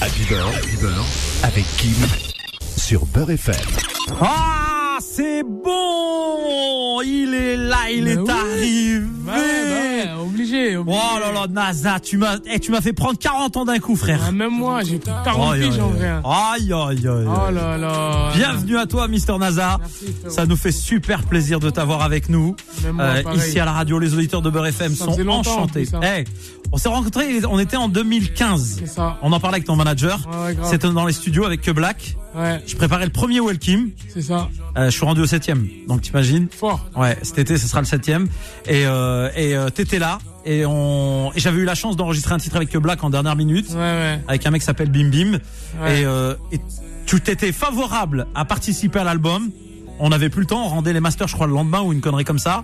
Happy Beurre, avec Kim sur Beurre FM. Ah, c'est bon Il est là, il Mais est oui. arrivé Ouais, ouais, obligé, obligé. Oh là là, NASA, tu m'as eh, tu m'as fait prendre 40 ans d'un coup, frère. Ah, même moi, j'ai plus de 40 Aïe, piges en aïe. vrai. Aïe, aïe, aïe. Oh là là. Bienvenue à toi, Mister NASA. Merci. Ça nous fait super plaisir de t'avoir avec nous. Moi, Euh, ici à la radio, les auditeurs de Beurre FM Ça sont enchantés. hein. Eh, on s'est rencontrés, on était en 2015. C'est ça. On en parlait avec ton manager. Ouais. C'était dans les studios avec Que Black. Je préparais le premier Welcome. c'est ça. Euh, je suis rendu au septième. Donc t'imagines Fort. Ouais, cet été, ce sera le septième. Et euh, et euh, t'étais là. Et on et j'avais eu la chance d'enregistrer un titre avec Black en dernière minute Ouais, ouais. avec un mec qui s'appelle Bim Bim. Ouais. Et, euh, et tu t'étais favorable à participer à l'album. On n'avait plus le temps, on rendait les masters, je crois, le lendemain ou une connerie comme ça.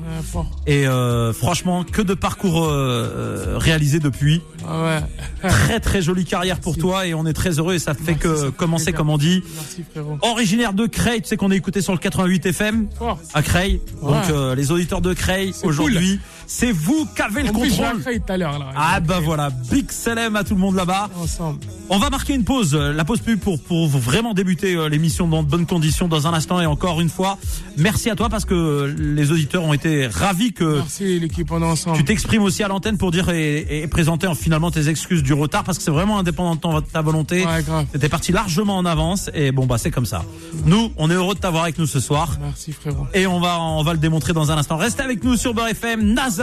Et euh, franchement, que de parcours euh, euh, réalisés depuis. Ah ouais. Très très jolie carrière pour Merci. toi et on est très heureux et ça fait Merci, que ça fait commencer plaisir. comme on dit. Merci, frérot. Originaire de Creil, tu sais qu'on est écouté sur le 88 FM à Creil. Ouais. Donc euh, les auditeurs de Creil aujourd'hui, c'est vous qui avez le contrôle. Creil tout à l'heure, là. Ah bah voilà, big salam à tout le monde là-bas. Ensemble. On va marquer une pause, euh, la pause pub pour pour vraiment débuter euh, l'émission dans de bonnes conditions dans un instant et encore une fois, merci à toi parce que euh, les auditeurs ont été ravis que Merci, l'équipe, on est ensemble. tu t'exprimes aussi à l'antenne pour dire et, et présenter en, finalement tes excuses du retard parce que c'est vraiment indépendant de ton- ta volonté. Ouais, grave. T'étais parti largement en avance et bon bah c'est comme ça. Nous, on est heureux de t'avoir avec nous ce soir. Merci, frérot. Et on va, on va le démontrer dans un instant. Restez avec nous sur Beurre FM. NASA,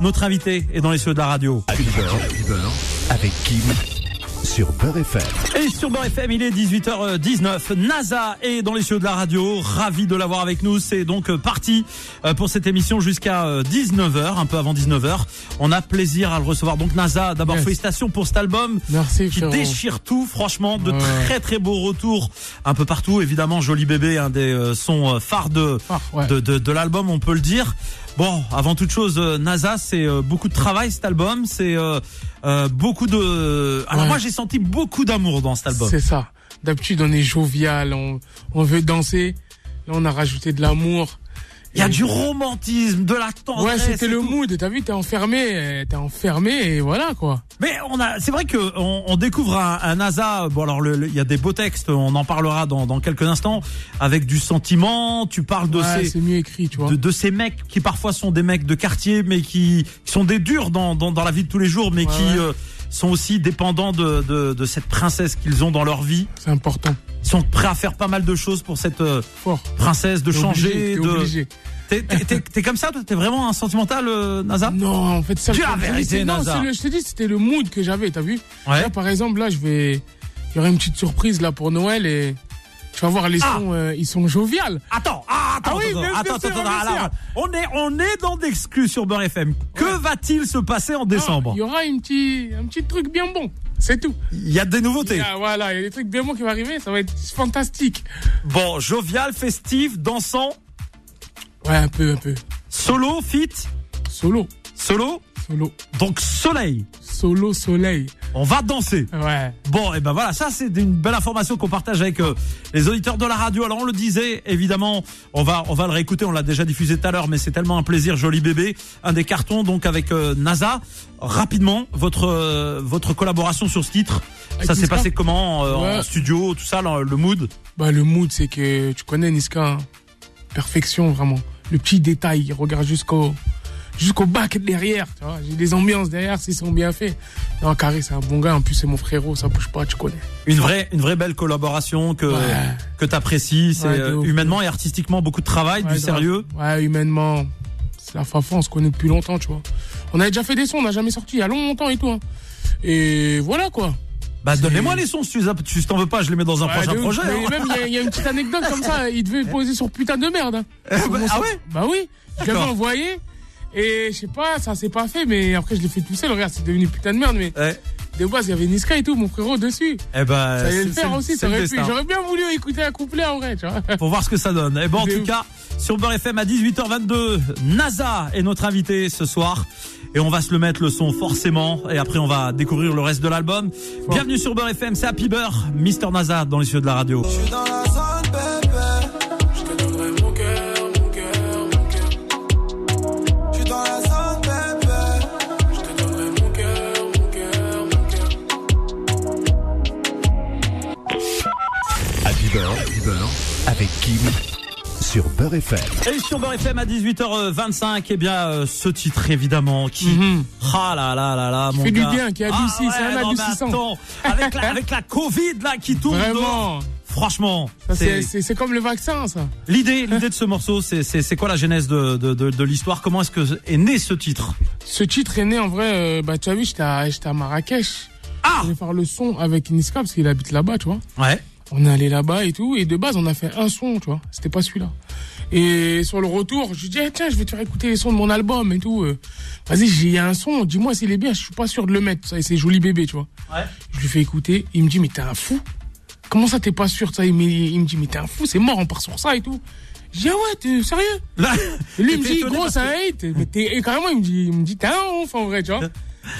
notre invité, est dans les cieux de la radio. Happy Happy avec Kim sur Beurre FM. Et sur Beurre FM, il est 18h19. NASA est dans les cieux de la radio. Ravi de l'avoir avec nous. C'est donc euh, parti euh, pour cette émission jusqu'à euh, 19h, un peu avant 19h. On a plaisir à le recevoir. Donc NASA, d'abord Yes. félicitations pour cet album Merci, qui déchire tout, franchement, de Ouais. très très beaux retours un peu partout. Évidemment, Joli Bébé, un des euh, sons euh, phares de, Ah, ouais. de, de, de l'album, on peut le dire. Bon, avant toute chose, euh, NASA, c'est euh, beaucoup de travail cet album, c'est euh, euh, beaucoup de. Alors Ouais. moi, j'ai senti beaucoup d'amour dans cet album. C'est ça. D'habitude, on est jovial, on, on veut danser. Là, on a rajouté de l'amour. Il y a du romantisme, de la Ouais, tendresse. c'était et le tout. mood. T'as vu, t'es enfermé, t'es enfermé et voilà quoi. Mais on a, c'est vrai que on, on découvre un, un NASA. Bon alors, il y a des beaux textes. On en parlera dans, dans quelques instants. Avec du sentiment. Tu parles de Ouais, ces. c'est mieux écrit, tu vois. de, de ces mecs qui parfois sont des mecs de quartier, mais qui, qui sont des durs dans, dans, dans la vie de tous les jours, mais Ouais, qui ouais. euh, sont aussi dépendants de, de, de cette princesse qu'ils ont dans leur vie. C'est important. Ils sont prêts à faire pas mal de choses pour cette euh, Fort. princesse, de changer. obligé, t'es de... comme ça, toi? T'es vraiment un sentimental, euh, NASA Non, en fait, ça. Le- la vérité, c'est- non, le- je te dis, c'était le mood que j'avais, t'as vu? Ouais. Là, par exemple, là, je vais. Il y aura une petite surprise là pour Noël et tu vas voir les Ah. sons, euh, ils sont jovials. Attends, attends, Ah oui, attends, bien attends, bien bien on est, on est dans d'exclus sur Beurre FM. Que va-t-il se passer en décembre Ah, Il y aura une petit, un petit truc bien bon. C'est tout. Il y a des nouveautés. Ah, voilà, il y a des trucs bien bons qui vont arriver, ça va être fantastique. Bon, jovial, festif, dansant, Ouais, un peu, un peu. solo, fit, Solo, solo, solo, donc soleil. solo, soleil. On va danser. Ouais. Bon, et ben voilà, ça c'est une belle information qu'on partage avec euh, les auditeurs de la radio. Alors on le disait, évidemment, on va on va le réécouter, on l'a déjà diffusé tout à l'heure, mais c'est tellement un plaisir, joli bébé, un des cartons donc avec euh, NASA. Rapidement, votre euh, votre collaboration sur ce titre, Avec ça s'est passé comment en studio, tout ça, le, le mood? Bah, le mood, c'est que tu connais Niska. hein. Perfection, vraiment. Le petit détail, il regarde jusqu'au jusqu'au bac derrière. Tu vois, j'ai des ambiances derrière, s'ils sont bien faits. Non, Carré, c'est un bon gars. En plus, c'est mon frérot, ça bouge pas, tu connais. Une vraie une vraie belle collaboration que Ouais. que t'apprécies, c'est Ouais, de euh, humainement et artistiquement beaucoup de travail, Ouais, du sérieux. Ouais, humainement. C'est la fafa, on se connaît depuis longtemps, tu vois. On avait déjà fait des sons, on n'a jamais sorti il y a longtemps et tout. hein. Et voilà, quoi. Bah donnez-moi les sons si tu t'en veux pas, je les mets dans un Ouais, prochain projet. Mais hein. même, il y a- il y, a une petite anecdote comme ça, il devait poser sur putain de merde. hein. Bah, ah ouais Bah oui, je l'avais envoyé. Et je sais pas, ça s'est pas fait, mais après je l'ai fait tout seul. Regarde, c'est devenu putain de merde. Mais Ouais. de base, il y avait Niska et tout, mon frérot dessus. Eh ben, Ça allait le faire aussi. J'aurais bien voulu écouter un couplet en vrai, tu vois. pour voir ce que ça donne. Et bon, en tout ouf. cas, sur Beurre FM à 18h22, NASA est notre invité ce soir. Et on va se le mettre le son forcément. Et après, on va découvrir le reste de l'album. Bienvenue sur Beurre FM, c'est Happy Beurre, Mister NASA dans les cieux de la radio. Je suis dans la beurre, du beurre avec Kim sur Beurre FM. Et sur Beurre FM à 18h25, eh bien, euh, ce titre évidemment qui, Mhm. ah là là là là, mon fait du gars. bien, qui adoucit, Ah c'est un ouais, non, mais adoucissant. attends, avec la, avec la Covid là qui tourne. Vraiment. dehors, Franchement, c'est- C'est c'est- c'est comme le vaccin, ça. l'idée, l'idée de ce morceau, c'est, c'est, c'est quoi la genèse de, de, de, de l'histoire? Comment est-ce que est né ce titre? Ce titre est né en vrai, euh, bah tu as vu, j'étais à, j'étais à Marrakech. Ah Je vais faire le son avec Niska parce qu'il habite là-bas, tu vois. Ouais. On est allé là-bas et tout, et de base on a fait un son, tu vois. C'était pas celui-là. Et sur le retour, je lui dis eh, tiens, je vais te faire écouter les sons de mon album et tout. euh. Vas-y, j'ai un son, dis-moi s'il est bien. Je suis pas sûr de le mettre. Ça, et c'est joli bébé, tu vois. Ouais. Je lui fais écouter. Il me dit mais t'es un fou. Comment ça t'es pas sûr ça? Il me, dit mais t'es un fou, c'est mort, on part sur ça et tout. Je dis ah ouais, t'es sérieux? Là, et lui, il me dit, gros, un hate. Mais et carrément, il me dit, il me dit, t'es un ouf, en vrai, tu vois.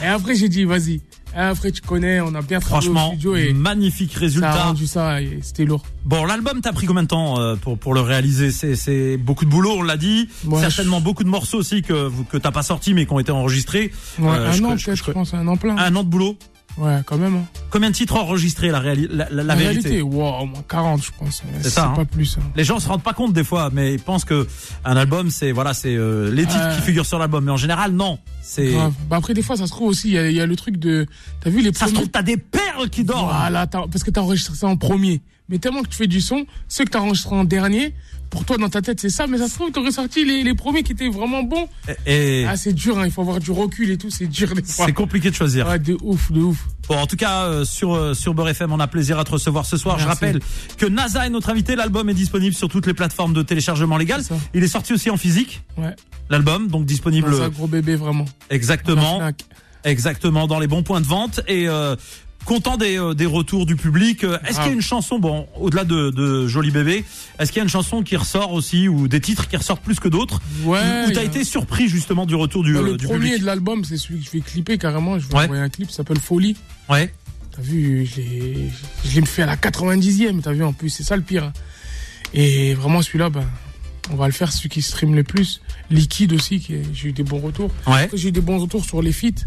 Et après, j'ai dit, vas-y. Et après, tu connais, on a bien travaillé au franchement, studio et magnifique ça a résultat. rendu ça, et c'était lourd. Bon, l'album t'a pris combien de temps euh, pour pour le réaliser? C'est c'est beaucoup de boulot, on l'a dit. Ouais, Certainement beaucoup de morceaux aussi que que t'as pas sortis mais qui ont été enregistrés. Ouais, Euh, un je- an, je- je pense, un an plein. Un an de boulot. Ouais, quand même, hein. Combien de titres enregistrés la, réali- la, la- la En vérité réalité, wow, au moins 40, je pense. C'est ça, hein. pas plus, hein. Les gens se rendent pas compte des fois, mais ils pensent que un album c'est voilà c'est euh, les titres qui figurent sur l'album, mais en général non. C'est. Bah après, des fois, ça se trouve aussi, il y y a le truc de, t'as vu les ça se trouve t'as des perles qui dorment. Voilà, parce que t'as enregistré ça en premier. Mais tellement que tu fais du son, ceux que t'as enregistré en dernier, pour toi, dans ta tête, c'est ça, mais ça se trouve, t'aurais sorti les, les premiers qui étaient vraiment bons. Et, et Ah, c'est dur, hein, il faut avoir du recul et tout, c'est dur des fois. c'est compliqué de choisir. De ouf, de ouf. Bon, en tout cas, euh, sur euh, sur Beurre FM, on a plaisir à te recevoir ce soir. Je rappelle que NASA est notre invité. L'album est disponible sur toutes les plateformes de téléchargement légal. Il est sorti aussi en physique, Ouais. l'album, donc disponible C'est un gros bébé, vraiment. exactement, exactement dans les bons points de vente et euh, content des euh, des retours du public. Euh, Est-ce qu'il y a Grave. une chanson, bon, au-delà de, de Joli Bébé, est-ce qu'il y a une chanson qui ressort aussi ou des titres qui ressortent plus que d'autres Ouais. Où t'as a- été surpris justement du retour du, Bah, euh, le du premier public de l'album, c'est celui que je vais clipper carrément. Je vais Ouais. envoyer un clip, ça s'appelle Folie. Ouais. T'as vu, je l'ai fait à la 90e, t'as vu, en plus, c'est ça le pire. hein. Et vraiment, celui-là, ben, on va le faire, celui qui stream le plus. Liquide aussi, j'ai eu des bons retours. Ouais. J'ai eu des bons retours sur les feats.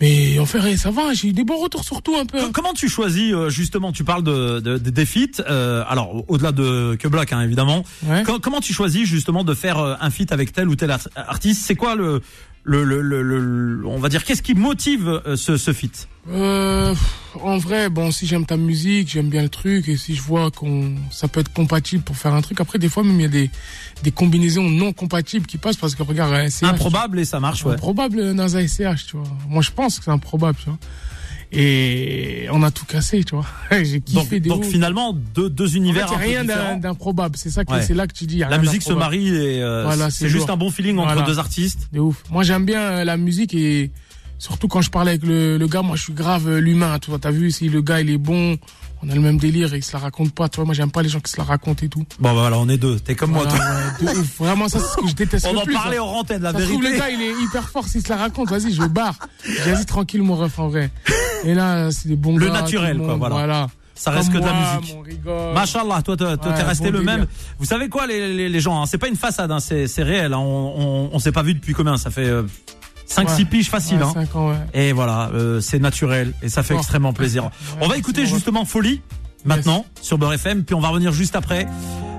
Mais en fait, ça va, j'ai eu des bons retours sur tout un peu. Comment tu choisis euh, justement Tu parles de, de, de- des feats. euh, alors au-delà de que Black, hein, évidemment. Ouais. Com- comment tu choisis justement de faire euh, un feat avec tel ou tel art- artiste? C'est quoi le, le, le, le- le- on va dire qu'est-ce qui motive euh, ce, ce feat Euh, en vrai, bon, si j'aime ta musique, j'aime bien le truc, et si je vois qu'on, ça peut être compatible pour faire un truc. Après, des fois, même il y a des, des combinaisons non compatibles qui passent parce que regarde, SCH, Improbable et ça marche. Ouais. improbable NASA et CH, tu vois. Moi, je pense que c'est improbable, tu vois. Et on a tout cassé, tu vois. J'ai Donc, kiffé des donc finalement deux, deux En fait, univers y a rien d'improbable. C'est ça que Ouais. c'est là que tu dis. La musique se marie et euh, Voilà, c'est juste un bon feeling entre Voilà. deux artistes. De ouf. Moi, j'aime bien euh, la musique et surtout quand je parle avec le, le gars, moi, je suis grave euh, l'humain. Tu vois, t'as vu, si le gars, il est bon, on a le même délire et il se la raconte pas. Tu vois, moi, j'aime pas les gens qui se la racontent et tout. Bon bah, voilà, on est deux. T'es comme moi. Toi. ouais, de ouf. Vraiment, ça, c'est ce que je déteste On le en plus. parlait hein. en antenne, la Ça se trouve, vérité. le gars, il est hyper fort s'il se la raconte. Vas-y, je barre. Vas-y, tranquille, mon ref, en vrai. Et là, c'est des bons Le gars, naturel, quoi, voilà. Ça reste Comme que de la musique. Machallah, toi, toi, Ouais, t'es resté bon le même. Vous savez quoi, les, les, les gens, hein, c'est pas une façade, hein, c'est, c'est réel. hein, on, on, on s'est pas vu depuis combien Ça fait 5 Ouais. 6 piges facile. Ouais, hein. cinq ans, ouais. Et voilà, euh, c'est naturel et ça fait extrêmement plaisir. Ouais, on va écouter justement Folie maintenant sur Beurre FM, puis on va revenir juste après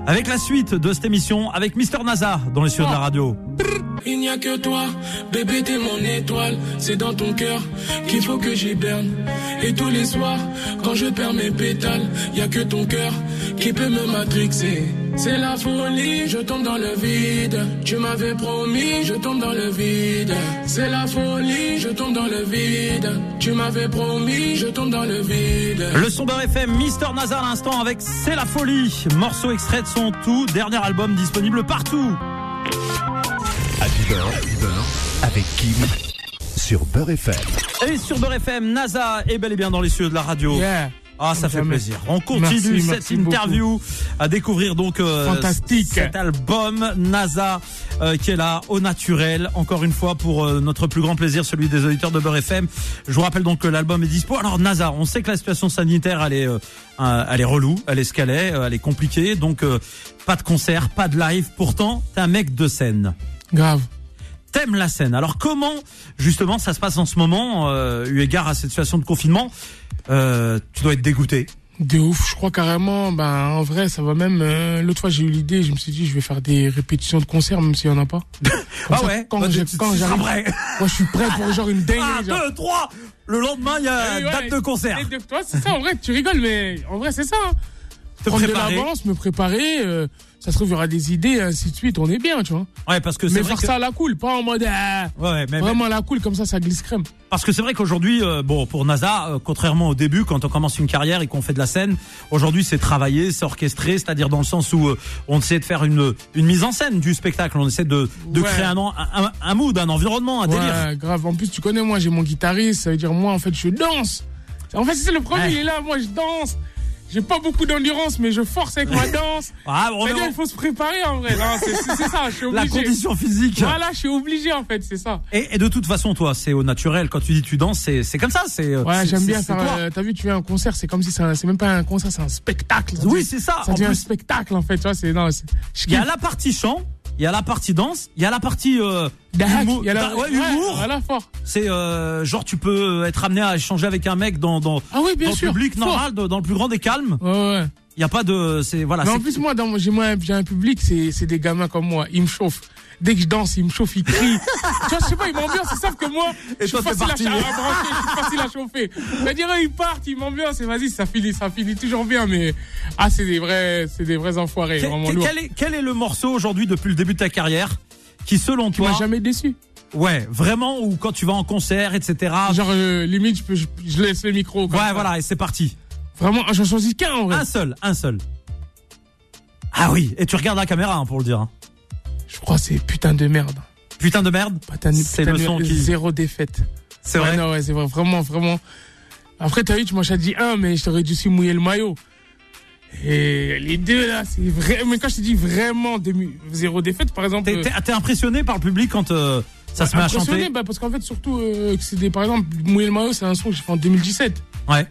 avec la suite de cette émission avec Mister NASA dans les studios de la radio. Il n'y a que toi, bébé t'es mon étoile, c'est dans ton cœur qu'il faut que j'hiberne. Et tous les soirs, quand je perds mes pétales, y a que ton cœur qui peut me matrixer. C'est la folie, je tombe dans le vide. Tu m'avais promis, je tombe dans le vide. C'est la folie, je tombe dans le vide. Tu m'avais promis, je tombe dans le vide. Le son Beurre FM, Mister NASA à l'instant avec C'est la folie, morceau extrait de son tout dernier album disponible partout. Avec Kim sur Beurre FM. Et sur Beurre FM, NASA est bel et bien dans les studios de la radio. Yeah. Ah, ça Comme fait jamais. plaisir. On continue Merci, cette merci interview à découvrir donc euh, Fantastique. cet album NASA euh, qui est là au naturel. Encore une fois pour euh, notre plus grand plaisir, celui des auditeurs de Beurre FM. Je vous rappelle donc que l'album est dispo. Alors NASA, on sait que la situation sanitaire elle est elle est relou, elle est ce qu'elle est, elle est compliquée. Donc euh, pas de concert, pas de live. Pourtant, t'es un mec de scène Grave. T'aimes la scène. Alors comment justement ça se passe en ce moment, euh, eu égard à cette situation de confinement euh, Tu dois être dégoûté. De ouf, je crois carrément, ben, en vrai, ça va même, euh, l'autre fois, j'ai eu l'idée, je me suis dit, je vais faire des répétitions de concerts, même s'il y en a pas. Comme Ah ça, ouais quand Bah, j'arrive, moi, je suis prêt pour genre une dinguerie, Un, genre. deux, trois Le lendemain, il y a Ouais, date de concert. De- toi, c'est ça, en vrai, tu rigoles, mais en vrai, c'est ça. hein. Prendre préparer. de l'avance, me préparer, euh, ça se trouve, il y aura des idées, ainsi de suite, on est bien, tu vois. Ouais, parce que c'est Mais vrai faire que... ça à la cool, pas en mode, ah, Ouais, mais, vraiment à la cool, comme ça, ça glisse crème. Parce que c'est vrai qu'aujourd'hui, euh, bon, pour NASA, euh, contrairement au début, quand on commence une carrière et qu'on fait de la scène, aujourd'hui c'est travaillé, c'est orchestré, c'est-à-dire dans le sens où euh, on essaie de faire une une mise en scène du spectacle, on essaie de de Ouais. créer un, un un mood, un environnement, un délire. Ouais, grave. En plus, tu connais, moi, j'ai mon guitariste, ça veut dire, moi, en fait, je danse. En fait, c'est le premier, Ouais. il est là, moi, je danse. J'ai pas beaucoup d'endurance, mais je force avec ma danse. Ah, on est C'est-à-dire, en- il faut se préparer, en vrai. Non, c'est ça, je suis la obligé. condition physique. Voilà, je suis obligé, en fait, c'est ça. Et, et de toute façon, toi, c'est au naturel. Quand tu dis tu danses, c'est comme ça. C'est Ouais, j'aime bien toi. euh, T'as vu, tu fais un concert, c'est comme si c'est un- c'est même pas un concert, c'est un spectacle. Ça Oui, c'est ça. Ça En devient un plus, spectacle, en fait, tu vois, c'est. Il y a la partie chant, il y a la partie danse, il y a la partie euh, Dahak, humour. il y a la- da- ouais, ouais, humour. Voilà, fort. C'est euh, genre tu peux être amené à échanger avec un mec dans dans, Ah oui, bien dans sûr. le public fort. normal, dans le plus grand des calmes. Ouais, ouais. Il y a pas de c'est voilà. Mais en plus, moi, dans, mon- j'ai, moi, j'ai un public, c'est, c'est des gamins comme moi. Ils me chauffent. Dès que je danse, ils me chauffent, ils crient. tu vois, je sais pas, ils m'ambiancent. Ils savent que moi, Et je suis toi, t'es facile à, parti. cha- à brancher, je suis facile à chauffer. C'est-à-dire, ils partent, ils m'ambiancent et vas-y, ça finit, ça finit toujours bien. Mais, ah, c'est des vrais, c'est des vrais enfoirés, Quel, vraiment quel- lourds. quel est, quel est le morceau aujourd'hui depuis le début de ta carrière qui selon Tu m'as toi jamais déçu. ouais vraiment ou quand tu vas en concert etc Genre, euh, limite, je, peux, je, je laisse le micro. ouais ça. voilà et c'est parti Vraiment, j'en choisis qu'un, en vrai. un seul un seul ah oui et tu regardes la caméra hein, pour le dire hein. Je crois que c'est putain de merde. putain de merde Putain, de- C'est le son qui- Zéro défaite. c'est Ouais, vrai non, ouais, c'est vrai, vraiment, vraiment. Après, t'as vu, tu m'as dit un, mais je t'aurais dû aussi mouiller le maillot. Et les deux, là, c'est vrai. Mais quand je te dis vraiment zéro défaite, par exemple. t'es euh, t'es- impressionné par le public quand euh, ça se met à impressionné, chanter bah, parce qu'en fait, surtout, euh, que des, par exemple, mouiller le maillot, c'est un son que j'ai fait en 2017. ouais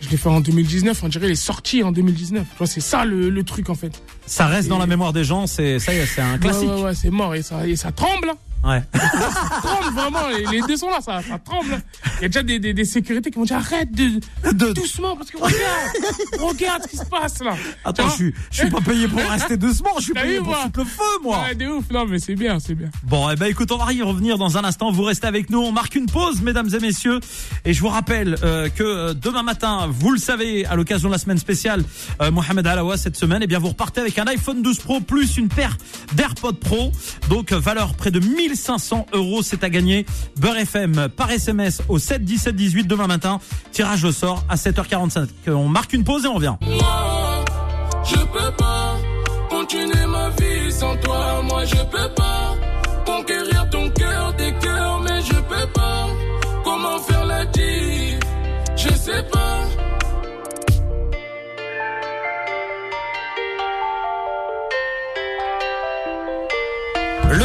Je l'ai fait en 2019, on dirait, il est sorti en 2019. Tu vois, c'est ça le, le truc, en fait. Ça reste dans la mémoire des gens c'est ça y est c'est un classique Ouais, ouais, ouais, c'est mort. Et ça, et ça tremble. Ouais Ça tremble vraiment. Les, les deux sont là, ça, ça tremble. hein. Il y a déjà des, des, des sécurités qui vont dire arrête de, De- doucement parce que regarde, regarde ce qui se passe là. attends je suis je suis pas payé pour rester doucement je suis payé pour foutre le feu moi Ouais, de ouf, non mais c'est bien, c'est bien. Bon, eh ben écoute, on va y revenir dans un instant. Vous restez avec nous. On marque une pause, mesdames et messieurs. Et je vous rappelle euh, que euh, demain matin, vous le savez, à l'occasion de la semaine spéciale euh, Mohamed Alawa cette semaine, eh bien vous repartez avec un iPhone 12 Pro plus une paire d'AirPods Pro. Donc euh, valeur près de 1500 euros, c'est à gagner. Beurre FM par SMS au 7 17 18 demain matin. Tirage au sort à 7h45. On marque une pause et on revient. Moi, je peux pas continuer ma vie sans toi. Moi, je peux pas conquérir ton cœur des cœurs, mais je peux pas. Comment faire la Je sais pas.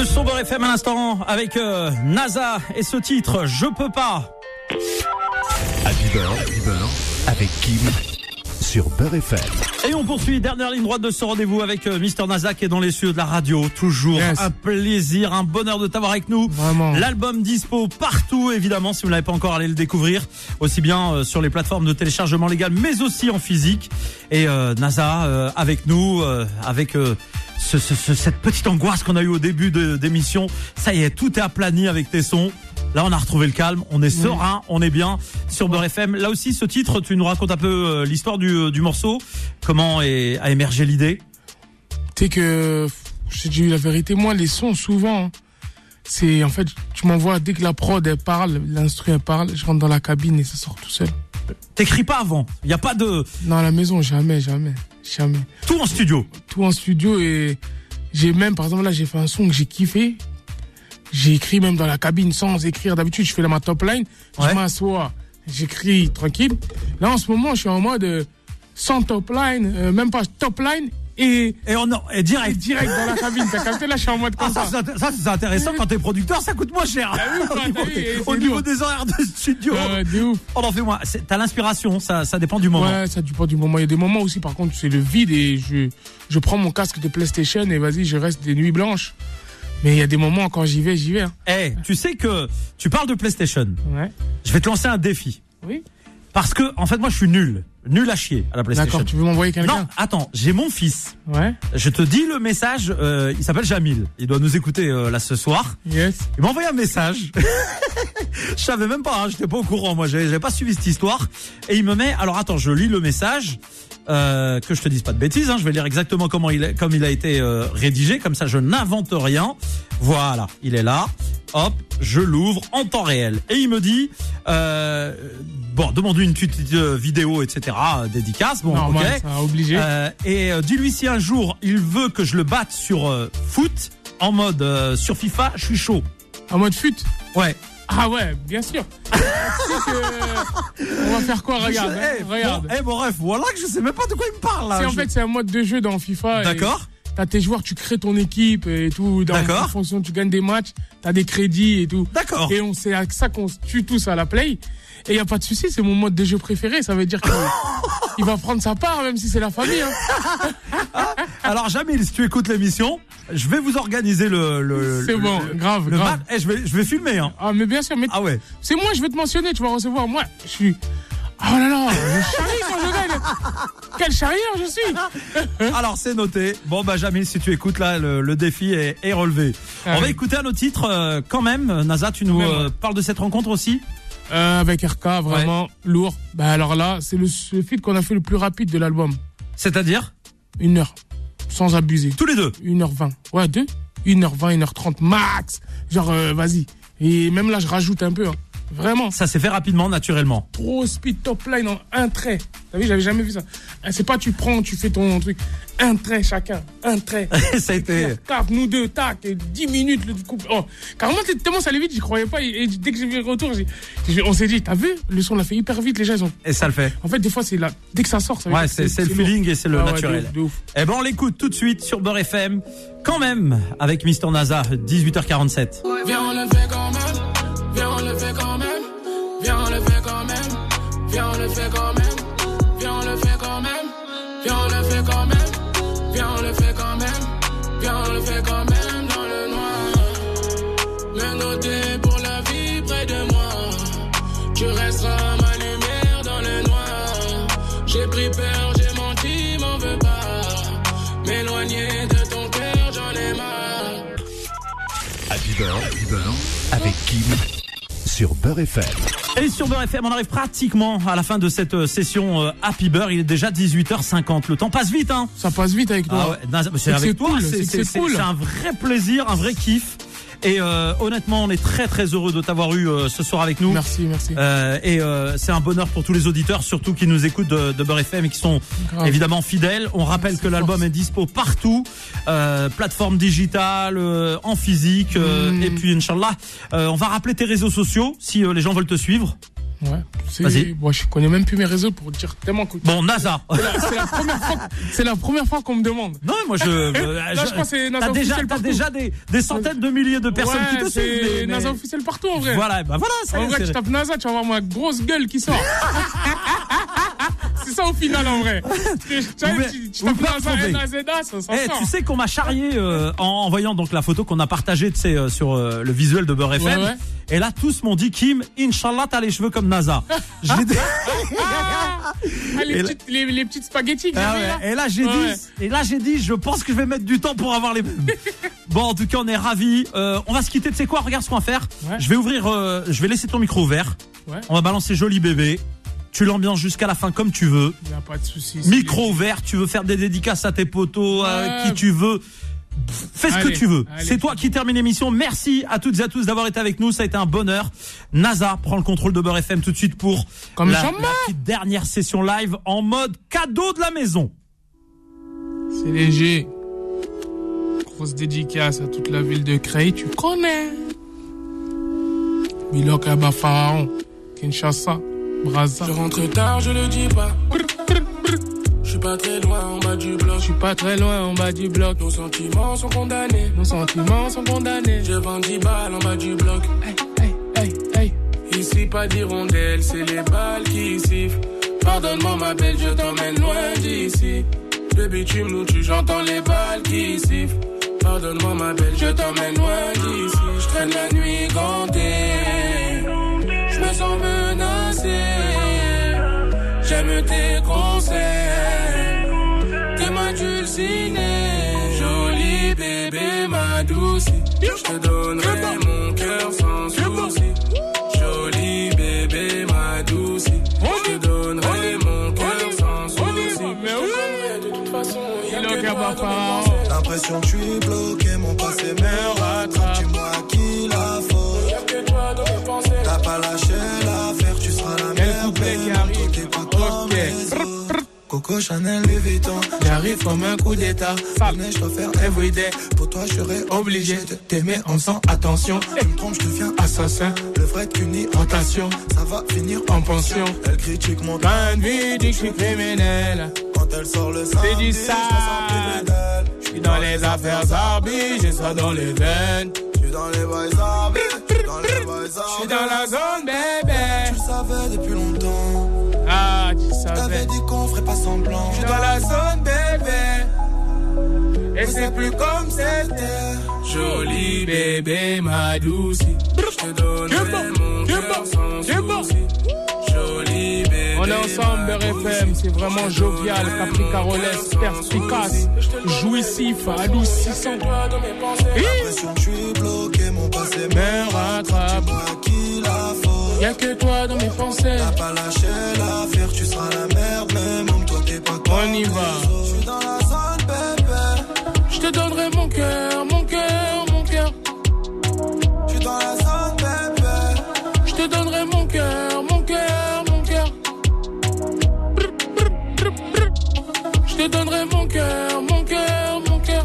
Le son Beurre FM à l'instant avec euh, NASA et ce titre Je peux pas. Happy Beurre, Happy Beurre, avec Kim sur Beurre FM. Et on poursuit, dernière ligne droite de ce rendez-vous avec euh, Mister Nasa qui est dans les cieux de la radio. Toujours Yes. un plaisir, un bonheur de t'avoir avec nous. Vraiment. L'album dispo partout, évidemment, si vous n'avez pas encore allé le découvrir, aussi bien euh, sur les plateformes de téléchargement légal, mais aussi en physique. Et euh, NASA euh, avec nous, euh, avec euh, ce, ce- ce- cette petite angoisse qu'on a eue au début de d'émission. Ça y est, tout est aplani avec tes sons. Là, on a retrouvé le calme, on est serein, on est bien sur Beurre FM. Là aussi, ce titre, tu nous racontes un peu euh, l'histoire du, euh, du morceau, comment est, a émergé l'idée? Tu sais que, je te dis la vérité, moi, les sons, souvent, hein, c'est, en fait, tu m'envoies, dès que la prod, elle parle, l'instru, elle parle, je rentre dans la cabine et ça sort tout seul. T'écris pas avant, il y a pas de Non, à la maison, jamais, jamais, jamais. tout en studio. Tout en studio et j'ai même, par exemple, là, j'ai fait un son que j'ai kiffé. J'ai écrit même dans la cabine sans écrire. D'habitude, je fais ma top line, Ouais. je m'assois, j'écris tranquille. Là, en ce moment, je suis en mode euh, sans top line, euh, même pas top line et, Et on et et direct. direct dans la cabine. T'as capté Là, je suis en mode Ah, comme ça, ça. c'est- ça, c'est intéressant quand t'es producteur, ça coûte moins cher. T'as vu, au niveau, et au niveau des horaires de studio. Euh. On en fait moins. T'as l'inspiration, ça, ça dépend du moment. Ouais, ça dépend du moment. Il y a des moments aussi, par contre, c'est le vide et je, je prends mon casque de PlayStation et vas-y, je reste des nuits blanches. Mais il y a des moments, quand j'y vais, j'y vais. hein. Eh, tu sais que tu parles de PlayStation. Ouais. Je vais te lancer un défi. Oui. Parce que, en fait, moi, je suis nul. Nul à chier à la PlayStation. D'accord, tu veux m'envoyer Non, quelqu'un attends, j'ai mon fils. Ouais, Je te dis le message. euh, il s'appelle Jamil. Il doit nous écouter euh, là ce soir. yes. Il m'a envoyé un message. je savais même pas, hein, j'étais pas au courant. Moi, j'avais j'avais pas suivi cette histoire. Et il me met. Alors attends, je lis le message. Euh, que je te dise pas de bêtises. Hein, je vais lire exactement comment il est, comme il a été euh, rédigé. Comme ça, je n'invente rien. Voilà, il est là. Hop, je l'ouvre en temps réel. Et il me dit. Euh, bon, demande une petite euh, vidéo, etc. euh, dédicace. Bon, Normal, ok. ça, obligé. Euh, et euh, dis-lui si un jour il veut que je le batte sur euh, foot en mode euh, sur FIFA, je suis chaud. En mode fut. Ouais. Ah ouais, bien sûr. Que- On va faire quoi Regarde, Je- hein, eh, regarde. Bon, eh, mon ref, voilà que je sais même pas de quoi il me parle là. C'est en Je- fait c'est un mode de jeu dans FIFA. D'accord. T'as tes joueurs, tu crées ton équipe et tout. Dans, D'accord. En fonction, tu gagnes des matchs, t'as des crédits et tout. D'accord. Et on c'est avec ça qu'on se tue tous à la play. Et y a pas de souci, c'est mon mode de jeu préféré. Ça veut dire qu'il il va prendre sa part, même si c'est la famille. Hein. Alors Jamil, si tu écoutes l'émission, je vais vous organiser le. le C'est bon, le- grave, le grave. match. Eh, je vais, je vais filmer. Hein. Ah mais bien sûr, mais Ah ouais. c'est moi, je vais te mentionner, tu vas recevoir. Moi, je suis. Oh là là, je charrie quand je gagne. Quel charrière je suis. Alors c'est noté. Bon bah Jamil, si tu écoutes là, le, le défi est, est relevé. Ah On va écouter un autre titre euh, quand même. Nasa, tu nous euh, parles de cette rencontre aussi Euh, avec RK, vraiment lourd. Bah alors là, c'est le, le feat qu'on a fait le plus rapide de l'album. C'est-à-dire? Une heure, sans abuser. tous les deux. 1h20. Ouais, deux 1h20, 1h30 max. Genre, euh, vas-y. Et même là, je rajoute un peu. hein. Vraiment. Ça s'est fait rapidement, naturellement. Trop speed top line en un trait. T'as vu, j'avais jamais vu ça. Euh, C'est pas tu prends, tu fais ton truc. Un trait chacun. Un trait. ça a été. Tac, nous deux, tac, et 10 minutes le couple. Oh, carrément, tellement ça allait vite, j'y croyais pas. Et, et dès que j'ai vu le retour, on s'est dit, t'as vu, le son l'a fait hyper vite, les gens, ils ont. Et ça le fait. En fait, des fois, c'est là, dès que ça sort, ça Ouais, c'est le feeling et c'est le Ah ouais, de naturel. ouf, de ouf. Eh ben on l'écoute tout de suite sur Beurre FM, quand même, avec Mister NASA, 18h47. Viens, on le fait quand même. Viens, on le fait quand même. Viens, on le fait quand même. Viens, on le fait quand même. Viens, on le fait quand même. Viens, on le fait quand même. Viens, on le fait quand même. Viens, on le fait quand même dans le noir. Mais noté pour la vie près de moi. Tu resteras ma lumière dans le noir. J'ai pris peur, j'ai menti, m'en veux pas. M'éloigner de ton cœur, j'en ai marre. Happy Beurre, avec Kim sur Beurre FM. Et sur Beurre FM, on arrive pratiquement à la fin de cette euh, session euh, Happy Beurre. Il est déjà 18h50. Le temps passe vite, hein Ça passe vite avec toi. Ah ouais, c'est avec toi, cool, c'est cool. c'est un vrai plaisir, un vrai kiff. Et euh, honnêtement, on est très très heureux de t'avoir eu euh, ce soir avec nous. Merci, merci. Euh, et euh, c'est un bonheur pour tous les auditeurs, surtout qui nous écoutent de, de Beurre FM et qui sont Grave. évidemment fidèles. On rappelle que l'album est dispo partout, euh, plateforme digitale, euh, en physique, euh, Mm. et puis Inch'Allah, euh, on va rappeler tes réseaux sociaux si euh, les gens veulent te suivre. Ouais. Vas-y. Moi, je connais même plus mes réseaux pour dire tellement que. Bon, NASA. C'est la- première fois, qu'on me demande. Non, moi je. euh, Là, je crois que c'est NASA T'as déjà, officiel partout. déjà des, des centaines de milliers de personnes ouais, qui te suivent. mais- NASA officiel partout en vrai. Voilà, bah voilà, ça En vrai, tu tapes NASA, tu vas voir ma grosse gueule qui sort. C'est ça au final en vrai. Tu, Eh, tu sais qu'on m'a charrié euh, en, voyant donc la photo qu'on a partagée tu sais, euh, sur euh, le visuel de Beurre FM. Ouais, ouais. Et là, tous m'ont dit Kim, Inch'Allah, t'as les cheveux comme NASA. J'ai Ah, les, là- petites, les, les petites spaghettis Ah ouais. Et là, j'ai dit, et là, j'ai dit, je pense que je vais mettre du temps pour avoir les mêmes. bon, en tout cas, on est ravis. On va se quitter. Tu sais quoi? Regarde ce qu'on va faire. Je vais ouvrir, je vais laisser ton micro ouvert. On va balancer joli bébé. Tu l'ambiances jusqu'à la fin comme tu veux. Y a pas de souci. Micro ouvert, tu veux faire des dédicaces à tes potos, à qui tu veux. Pff, Fais ce que tu veux. C'est toi qui termine l'émission. Merci à toutes et à tous d'avoir été avec nous. Ça a été un bonheur. NASA prend le contrôle de Beurre FM tout de suite pour Comme la, jamais. la petite dernière session live en mode cadeau de la maison. C'est léger. Grosse dédicace à toute la ville de Creil, tu connais. Bilok Abba Pharaon, Kinshasa, Je rentre tard, je le dis pas. Je suis pas très loin en bas du bloc. Je suis pas très loin en bas du bloc. Nos sentiments sont condamnés. Nos sentiments sont condamnés. Je vends 10 balles en bas du bloc. Hey, hey, hey, hey. Ici, pas d'hirondelle, c'est les balles qui sifflent. Pardonne-moi, ma belle, je t'emmène loin d'ici. Le bitume nous tue, j'entends les balles qui sifflent. Pardonne-moi, ma belle, je t'emmène loin d'ici. Je traîne la nuit gantée. J'aime tes conseils. T'es ma dulcinée. Jolie bébé, ma douce. Je te donnerai mon cœur sans souci. Jolie bébé, ma douce. Je te donnerai mon cœur sans souci. Mais oui. De toute façon, y a Il que est toi capable, dans. L'impression que je suis bloqué, Coco Chanel Louis Vuitton, j'arrive comme un coup d'état. Mais je dois faire everyday. Pour toi, je serai obligé de t'aimer en sans attention. Tu me trompes, je deviens assassin. Le vrai qu'une rotation, ça va finir en pension. Elle critique mon train de vie, dit que je suis criminel. Quand elle sort le C'est du sale. Je suis dans les affaires Zarbi, j'ai ça dans les veines. Je suis dans les boys je suis dans les boys Zarbi. Je suis dans la zone, Tu bébé. le savais depuis longtemps. Savais. dit qu'on ferait pas semblant. Je suis dans la zone, bébé. Et c'est plus comme c'était. Jolie bébé, ma douce. Je te donnerai mon cœur sans souci. Jolie bébé. On est ensemble, ma Beurre douce. FM, c'est vraiment jovial, capricarolesque, perspicace, jouissif, mes pensées. L'impression que je suis bloqué, mon passé Me rattrape, y'a que toi dans mes pensées. T'as pas lâché l'affaire, tu seras la merde, même homme, toi t'es pas On y va. Je suis dans la zone, bébé. Je te donnerai mon cœur, mon cœur, mon cœur. Je suis dans la zone, bébé. Je te donnerai mon cœur, mon cœur, mon cœur. Je te donnerai mon cœur, mon cœur, mon cœur.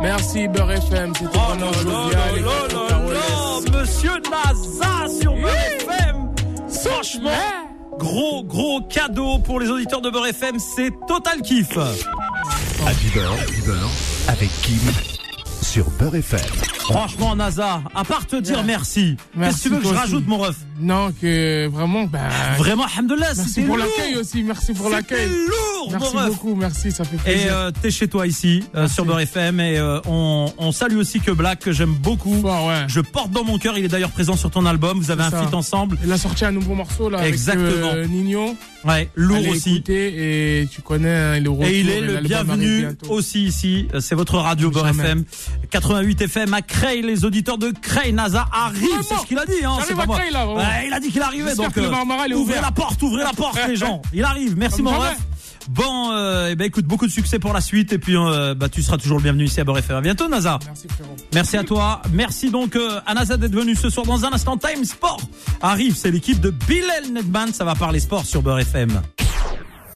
Merci Beurre FM, c'était Oh vraiment là jovial Monsieur Naza sur Beurre FM. Franchement, gros gros cadeau pour les auditeurs de Beurre FM, c'est total kiff. Happy Beurre, Happy Beurre, avec Kim sur Beurre FM. Franchement, Naza, à part te dire merci, qu'est-ce que tu veux que je rajoute, mon ref Non, que vraiment, bah, Vraiment, alhamdoulilah, merci pour l'accueil aussi, merci pour l'accueil. lourd, Merci mon ref. beaucoup, merci, ça fait Et plaisir. euh, t'es chez toi ici, euh, sur Beurre FM, et euh, on, on salue aussi que Black, que j'aime beaucoup. Fort, ouais. Je porte dans mon cœur, il est d'ailleurs présent sur ton album, vous avez un feat ensemble. Il a sorti un nouveau morceau là Exactement. avec Nino. Ouais, lourd Allez aussi. et tu connais hein, le retour. Et il est le bienvenu aussi ici. C'est votre radio Beurre. FM. 88 FM à Creil. Les auditeurs de Creil, NASA. Vraiment C'est ce qu'il a dit, hein. C'est pas moi. Creil, là. Ouais, il a dit qu'il arrivait. Donc, euh, ouvrez ouvert. la porte, ouvrez la porte, les gens. Il arrive. Merci, mon ref. Bon, euh, eh ben, écoute, beaucoup de succès pour la suite. Et puis, euh, bah, tu seras toujours le bienvenu ici à Beurre FM. À bientôt, NASA. Merci frérot. Merci à toi. Merci donc euh, à NASA d'être venu ce soir dans un instant. Time Sport arrive. C'est l'équipe de Bilal Nedman. Ça va parler sport sur Beurre FM.